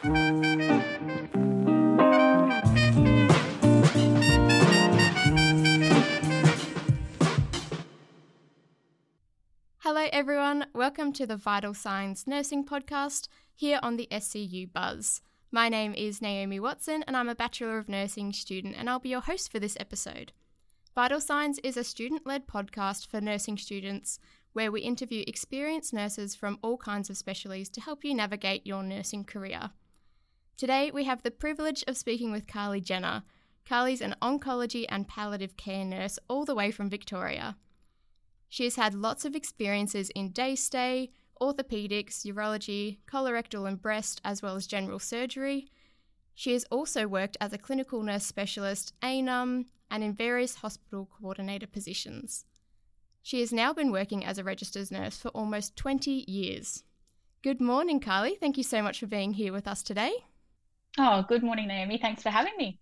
Hello, everyone. Welcome to the Vital Signs Nursing Podcast here on the SCU Buzz. My name is Naomi Watson, and I'm a Bachelor of Nursing student, and I'll be your host for this episode. Vital Signs is a student led podcast for nursing students where we interview experienced nurses from all kinds of specialties to help you navigate your nursing career. Today, we have the privilege of speaking with Carly Jenner. Carly's an oncology and palliative care nurse all the way from Victoria. She has had lots of experiences in day stay, orthopedics, urology, colorectal and breast, as well as general surgery. She has also worked as a clinical nurse specialist, ANUM, and in various hospital coordinator positions. She has now been working as a registered nurse for almost 20 years. Good morning, Carly. Thank you so much for being here with us today. Oh, good morning, Naomi. Thanks for having me.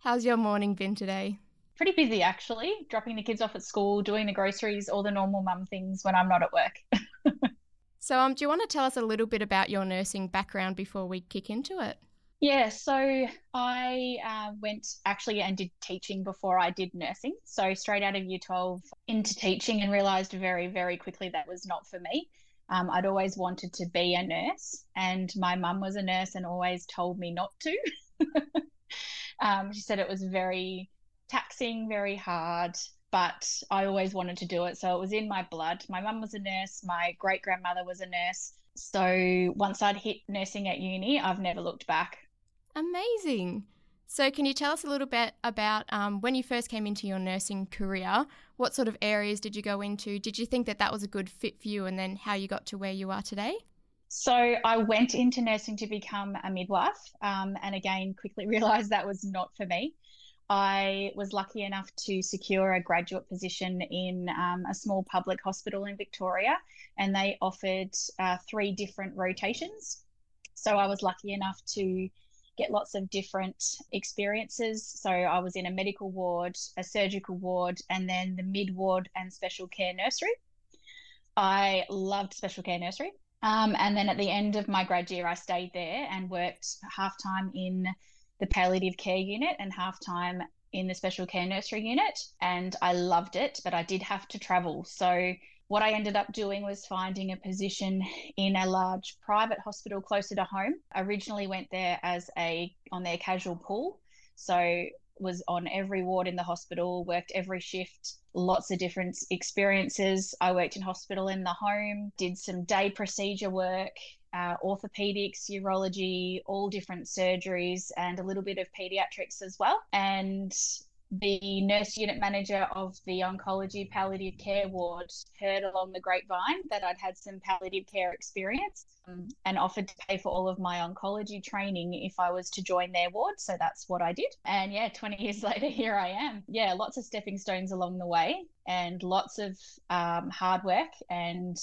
How's your morning been today? Pretty busy, actually. Dropping the kids off at school, doing the groceries, all the normal mum things when I'm not at work. so, um, do you want to tell us a little bit about your nursing background before we kick into it? Yeah, so I uh, went actually and did teaching before I did nursing. So straight out of year 12 into teaching and realized very, very quickly that was not for me. Um, I'd always wanted to be a nurse, and my mum was a nurse and always told me not to. um, she said it was very taxing, very hard, but I always wanted to do it. So it was in my blood. My mum was a nurse, my great grandmother was a nurse. So once I'd hit nursing at uni, I've never looked back. Amazing. So, can you tell us a little bit about um, when you first came into your nursing career? What sort of areas did you go into? Did you think that that was a good fit for you, and then how you got to where you are today? So, I went into nursing to become a midwife, um, and again, quickly realised that was not for me. I was lucky enough to secure a graduate position in um, a small public hospital in Victoria, and they offered uh, three different rotations. So, I was lucky enough to get lots of different experiences. So I was in a medical ward, a surgical ward, and then the mid ward and special care nursery. I loved special care nursery. Um, and then at the end of my grad year, I stayed there and worked half time in the palliative care unit and half time in the special care nursery unit. And I loved it, but I did have to travel. So what I ended up doing was finding a position in a large private hospital closer to home. I originally went there as a on their casual pool, so was on every ward in the hospital, worked every shift, lots of different experiences. I worked in hospital in the home, did some day procedure work, uh, orthopedics, urology, all different surgeries, and a little bit of pediatrics as well. And the nurse unit manager of the oncology palliative care ward heard along the grapevine that I'd had some palliative care experience um, and offered to pay for all of my oncology training if I was to join their ward. So that's what I did. And yeah, 20 years later, here I am. Yeah, lots of stepping stones along the way and lots of um, hard work and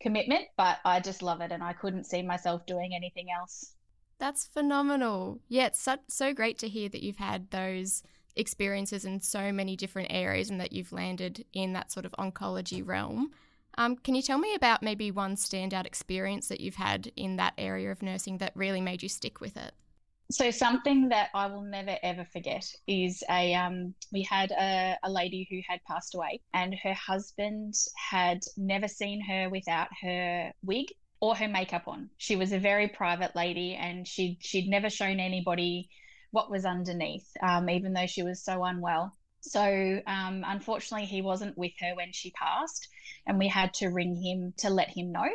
commitment, but I just love it and I couldn't see myself doing anything else. That's phenomenal. Yeah, it's so, so great to hear that you've had those experiences in so many different areas and that you've landed in that sort of oncology realm. Um, can you tell me about maybe one standout experience that you've had in that area of nursing that really made you stick with it? So something that I will never ever forget is a um, we had a, a lady who had passed away, and her husband had never seen her without her wig or her makeup on. She was a very private lady, and she she'd never shown anybody what was underneath, um, even though she was so unwell. So, um, unfortunately, he wasn't with her when she passed, and we had to ring him to let him know.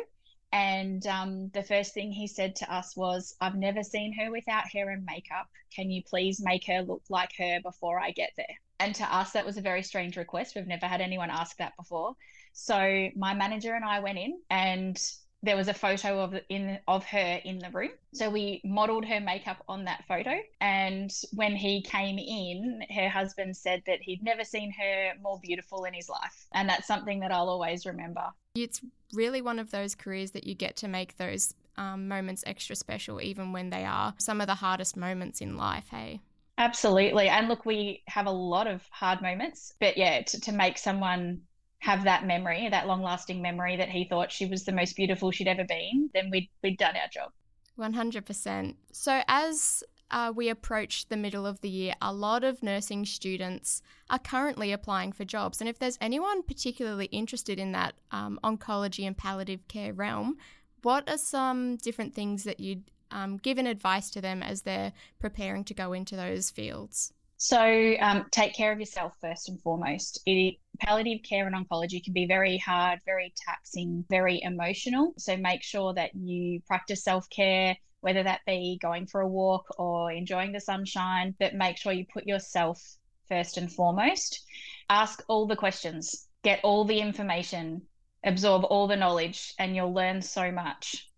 And um, the first thing he said to us was, I've never seen her without hair and makeup. Can you please make her look like her before I get there? And to us, that was a very strange request. We've never had anyone ask that before. So my manager and I went in and there was a photo of in of her in the room. So we modeled her makeup on that photo. And when he came in, her husband said that he'd never seen her more beautiful in his life. And that's something that I'll always remember. It's really one of those careers that you get to make those um, moments extra special, even when they are some of the hardest moments in life, hey? Absolutely. And look, we have a lot of hard moments, but yeah, to, to make someone have that memory, that long lasting memory that he thought she was the most beautiful she'd ever been, then we'd, we'd done our job. 100%. So, as uh, we approach the middle of the year, a lot of nursing students are currently applying for jobs. And if there's anyone particularly interested in that um, oncology and palliative care realm, what are some different things that you'd um, give advice to them as they're preparing to go into those fields? So, um, take care of yourself first and foremost. It, palliative care and oncology can be very hard, very taxing, very emotional. So, make sure that you practice self care, whether that be going for a walk or enjoying the sunshine, but make sure you put yourself first and foremost. Ask all the questions, get all the information, absorb all the knowledge, and you'll learn so much.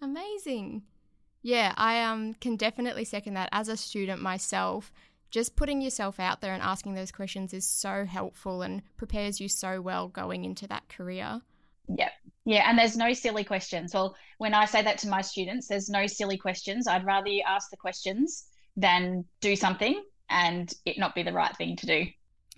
Amazing. Yeah, I um, can definitely second that. As a student myself, just putting yourself out there and asking those questions is so helpful and prepares you so well going into that career. Yeah. Yeah. And there's no silly questions. Well, when I say that to my students, there's no silly questions. I'd rather you ask the questions than do something and it not be the right thing to do.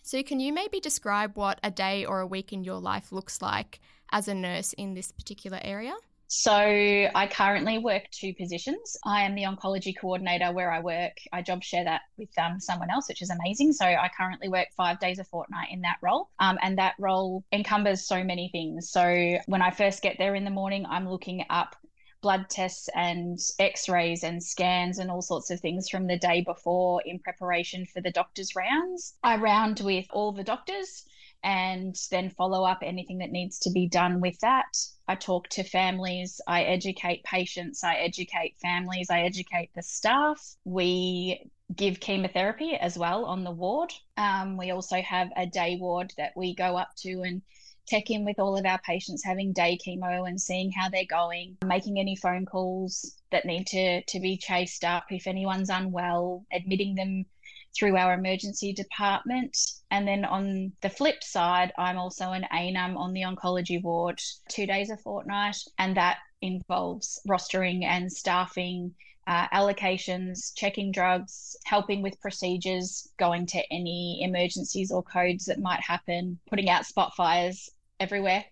So, can you maybe describe what a day or a week in your life looks like as a nurse in this particular area? So I currently work two positions. I am the oncology coordinator where I work. I job share that with um, someone else, which is amazing. So I currently work five days a fortnight in that role. Um, and that role encumbers so many things. So when I first get there in the morning, I'm looking up blood tests and x-rays and scans and all sorts of things from the day before in preparation for the doctor's rounds. I round with all the doctors and then follow up anything that needs to be done with that. I talk to families, I educate patients, I educate families, I educate the staff. We give chemotherapy as well on the ward. Um, we also have a day ward that we go up to and check in with all of our patients having day chemo and seeing how they're going, making any phone calls that need to, to be chased up if anyone's unwell, admitting them through our emergency department. And then on the flip side, I'm also an ANUM on the oncology ward two days a fortnight, and that involves rostering and staffing. Uh, allocations, checking drugs, helping with procedures, going to any emergencies or codes that might happen, putting out spot fires everywhere.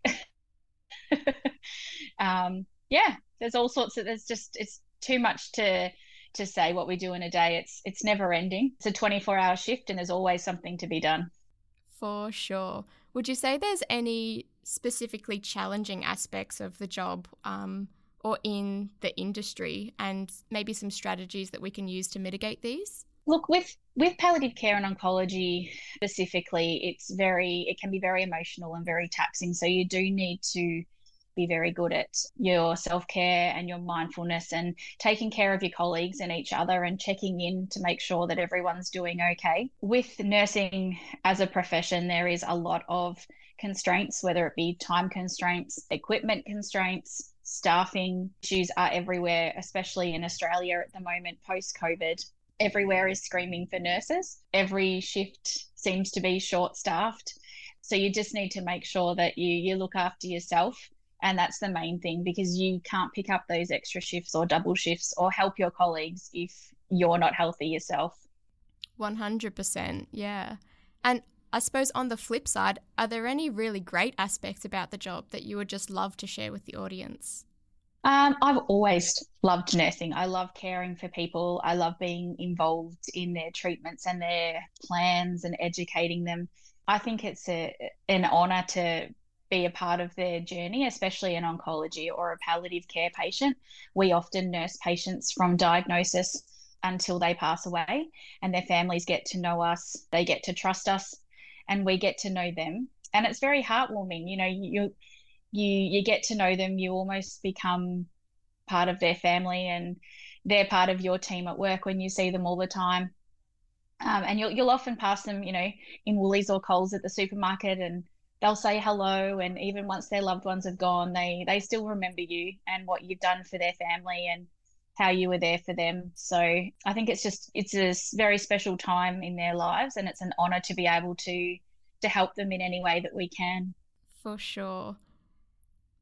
um, yeah, there's all sorts of, there's just, it's too much to to say what we do in a day. It's it's never ending. It's a 24 hour shift and there's always something to be done. For sure. Would you say there's any specifically challenging aspects of the job um, or in the industry and maybe some strategies that we can use to mitigate these? Look, with with palliative care and oncology specifically, it's very it can be very emotional and very taxing. So you do need to be very good at your self care and your mindfulness and taking care of your colleagues and each other and checking in to make sure that everyone's doing okay. With nursing as a profession, there is a lot of constraints, whether it be time constraints, equipment constraints, staffing issues are everywhere, especially in Australia at the moment post COVID. Everywhere is screaming for nurses. Every shift seems to be short staffed. So you just need to make sure that you you look after yourself and that's the main thing because you can't pick up those extra shifts or double shifts or help your colleagues if you're not healthy yourself. 100%. Yeah. And I suppose on the flip side, are there any really great aspects about the job that you would just love to share with the audience? Um, I've always loved nursing. I love caring for people. I love being involved in their treatments and their plans and educating them. I think it's a, an honour to be a part of their journey, especially in oncology or a palliative care patient. We often nurse patients from diagnosis until they pass away, and their families get to know us, they get to trust us, and we get to know them. And it's very heartwarming. You know, you you you get to know them, you almost become part of their family, and they're part of your team at work when you see them all the time. Um, and you'll you'll often pass them, you know, in Woolies or Coles at the supermarket, and they'll say hello and even once their loved ones have gone they they still remember you and what you've done for their family and how you were there for them. So i think it's just it's a very special time in their lives and it's an honor to be able to to help them in any way that we can. For sure.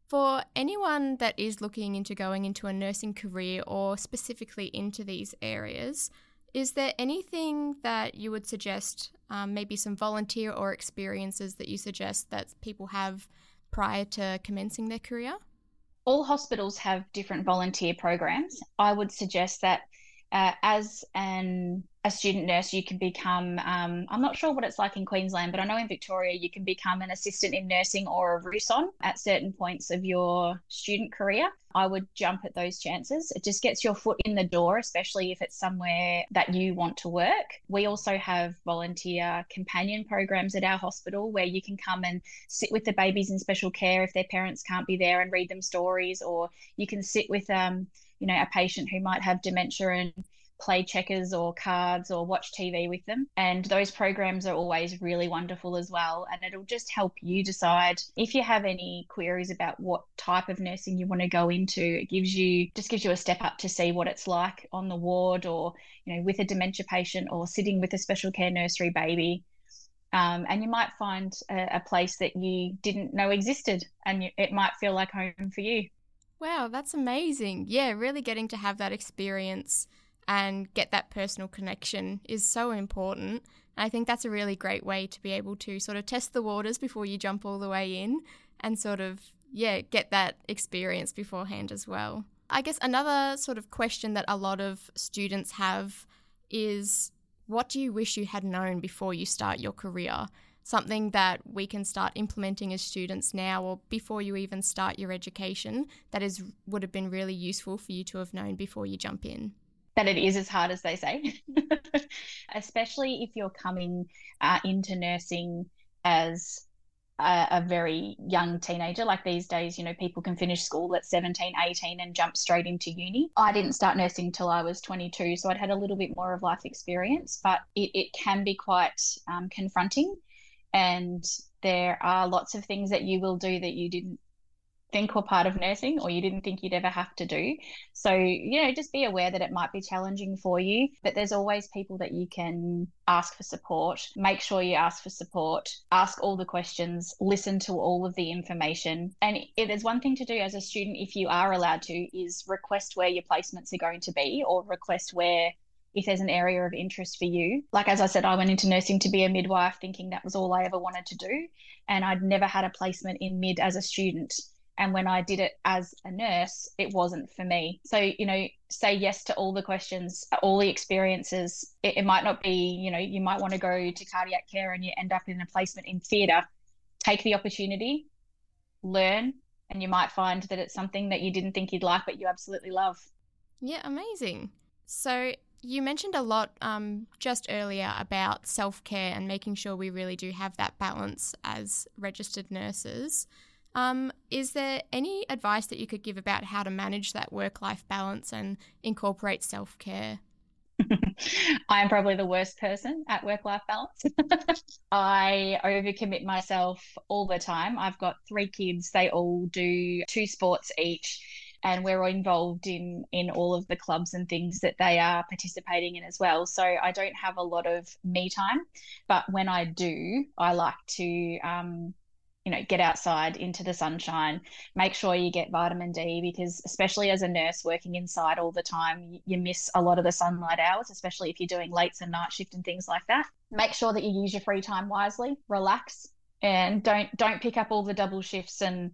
For anyone that is looking into going into a nursing career or specifically into these areas is there anything that you would suggest, um, maybe some volunteer or experiences that you suggest that people have prior to commencing their career? all hospitals have different volunteer programs. I would suggest that uh, as an a student nurse, you can become. Um, I'm not sure what it's like in Queensland, but I know in Victoria you can become an assistant in nursing or a RUSON at certain points of your student career. I would jump at those chances. It just gets your foot in the door, especially if it's somewhere that you want to work. We also have volunteer companion programs at our hospital where you can come and sit with the babies in special care if their parents can't be there and read them stories, or you can sit with um, you know, a patient who might have dementia and play checkers or cards or watch TV with them. And those programs are always really wonderful as well. And it'll just help you decide if you have any queries about what type of nursing you want to go into. It gives you just gives you a step up to see what it's like on the ward or, you know, with a dementia patient or sitting with a special care nursery baby. Um, and you might find a, a, place that you didn't know existed and you, it might feel like home for you. Wow, that's amazing. Yeah, really getting to have that experience and get that personal connection is so important. And I think that's a really great way to be able to sort of test the waters before you jump all the way in and sort of, yeah, get that experience beforehand as well. I guess another sort of question that a lot of students have is what do you wish you had known before you start your career? Something that we can start implementing as students now or before you even start your education that is would have been really useful for you to have known before you jump in? That it is as hard as they say. Especially if you're coming uh, into nursing as a, a, very young teenager like these days you know people can finish school at 17 18 and jump straight into uni. I didn't start nursing till i was 22 so i'd had a little bit more of life experience but it, it can be quite um, confronting and there are lots of things that you will do that you didn't think were part of nursing or you didn't think you'd ever have to do. So, you know, just be aware that it might be challenging for you, but there's always people that you can ask for support. Make sure you ask for support, ask all the questions, listen to all of the information. And if there's one thing to do as a student, if you are allowed to, is request where your placements are going to be or request where if there's an area of interest for you. Like, as I said, I went into nursing to be a midwife thinking that was all I ever wanted to do. And I'd never had a placement in mid as a student. And when I did it as a nurse, it wasn't for me. So, you know, say yes to all the questions, all the experiences. It, it might not be, you know, you might want to go to cardiac care and you end up in a placement in theatre. Take the opportunity, learn, and you might find that it's something that you didn't think you'd like, but you absolutely love. Yeah, amazing. So, you mentioned a lot um, just earlier about self care and making sure we really do have that balance as registered nurses. Um, is there any advice that you could give about how to manage that work life balance and incorporate self care? I am probably the worst person at work life balance. I overcommit myself all the time. I've got three kids, they all do two sports each and we're involved in in all of the clubs and things that they are participating in as well. So i don't have a lot of me time but when i do i like to um, you know get outside into the sunshine make sure you get vitamin d because especially as a nurse working inside all the time you miss a lot of the sunlight hours especially if you're doing late and night shift and things like that. Make sure that you use your free time wisely relax and don't don't pick up all the double shifts and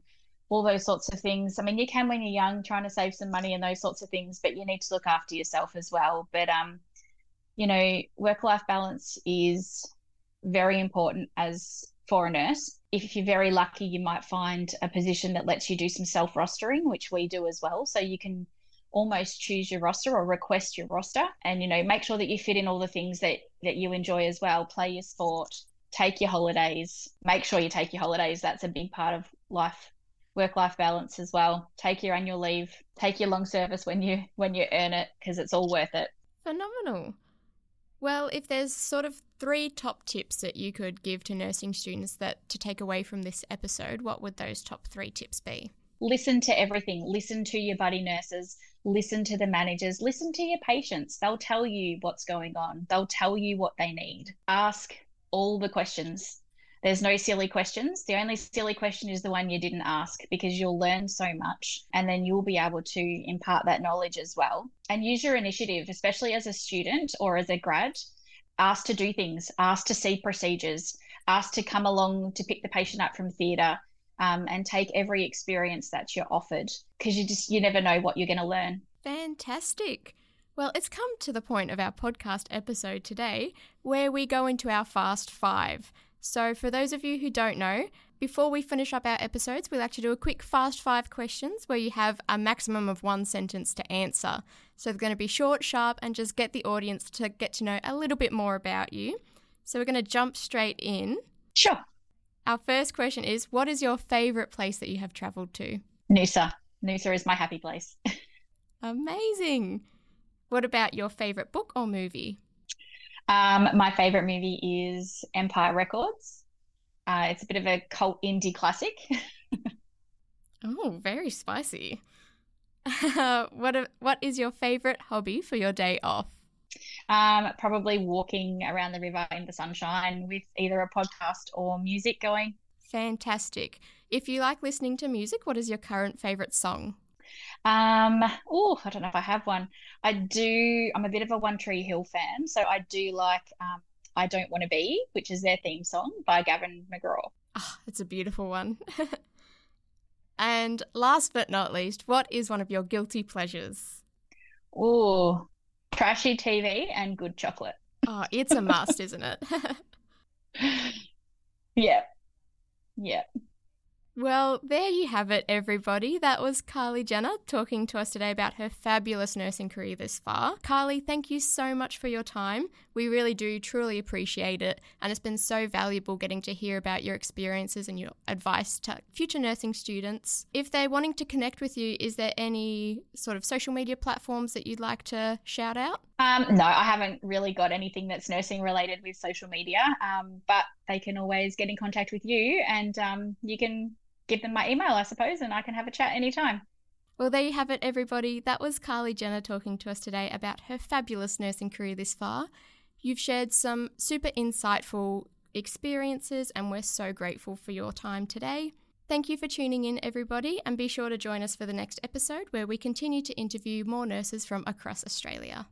all those sorts of things. I mean, you can when you're young, trying to save some money and those sorts of things, but you need to look after yourself as well. But um, you know, work life balance is very important as for a nurse. If you're very lucky, you might find a position that lets you do some self rostering, which we do as well. So you can almost choose your roster or request your roster and you know make sure that you fit in all the things that that you enjoy as well play your sport take your holidays make sure you take your holidays that's a big part of life work life balance as well. Take your annual leave, take your long service when you when you earn it because it's all worth it. Phenomenal. Well, if there's sort of three top tips that you could give to nursing students that to take away from this episode, what would those top 3 tips be? Listen to everything. Listen to your buddy nurses, listen to the managers, listen to your patients. They'll tell you what's going on. They'll tell you what they need. Ask all the questions there's no silly questions. The only silly question is the one you didn't ask because you'll learn so much and then you'll be able to impart that knowledge as well. And use your initiative, especially as a student or as a grad. Ask to do things, ask to see procedures, ask to come along to pick the patient up from theatre. um, and take every experience that you're offered because you just you never know what you're going to learn. Fantastic. Well, it's come to the point of our podcast episode today where we go into our fast five. So, for those of you who don't know, before we finish up our episodes, we like to do a quick fast five questions where you have a maximum of one sentence to answer. So, they're going to be short, sharp, and just get the audience to get to know a little bit more about you. So, we're going to jump straight in. Sure. Our first question is What is your favourite place that you have travelled to? Noosa. Noosa is my happy place. Amazing. What about your favourite book or movie? Um, my favorite movie is Empire Records. Uh, it's a bit of a cult indie classic. oh, very spicy. what what is your favorite hobby for your day off? Um, probably walking around the river in the sunshine with either a podcast or music going. Fantastic. If you like listening to music, what is your current favorite song? Um, oh, I don't know if I have one. I do. I'm a bit of a One Tree Hill fan, so I do like um, "I Don't Want to Be," which is their theme song by Gavin DeGraw. Oh, it's a beautiful one. and last but not least, what is one of your guilty pleasures? Oh, trashy TV and good chocolate. Oh, it's a must, isn't it? yeah. Yeah. Well, there you have it, everybody. That was Carly Jenner talking to us today about her fabulous nursing career this far. Carly, thank you so much for your time. We really do truly appreciate it, and it's been so valuable getting to hear about your experiences and your advice to future nursing students. If they're wanting to connect with you, is there any sort of social media platforms that you'd like to shout out? Um, no, I haven't really got anything that's nursing related with social media, um, but they can always get in contact with you and um, you can give them my email, I suppose, and I can have a chat anytime. Well, there you have it, everybody. That was Carly Jenner talking to us today about her fabulous nursing career this far. You've shared some super insightful experiences, and we're so grateful for your time today. Thank you for tuning in, everybody, and be sure to join us for the next episode where we continue to interview more nurses from across Australia.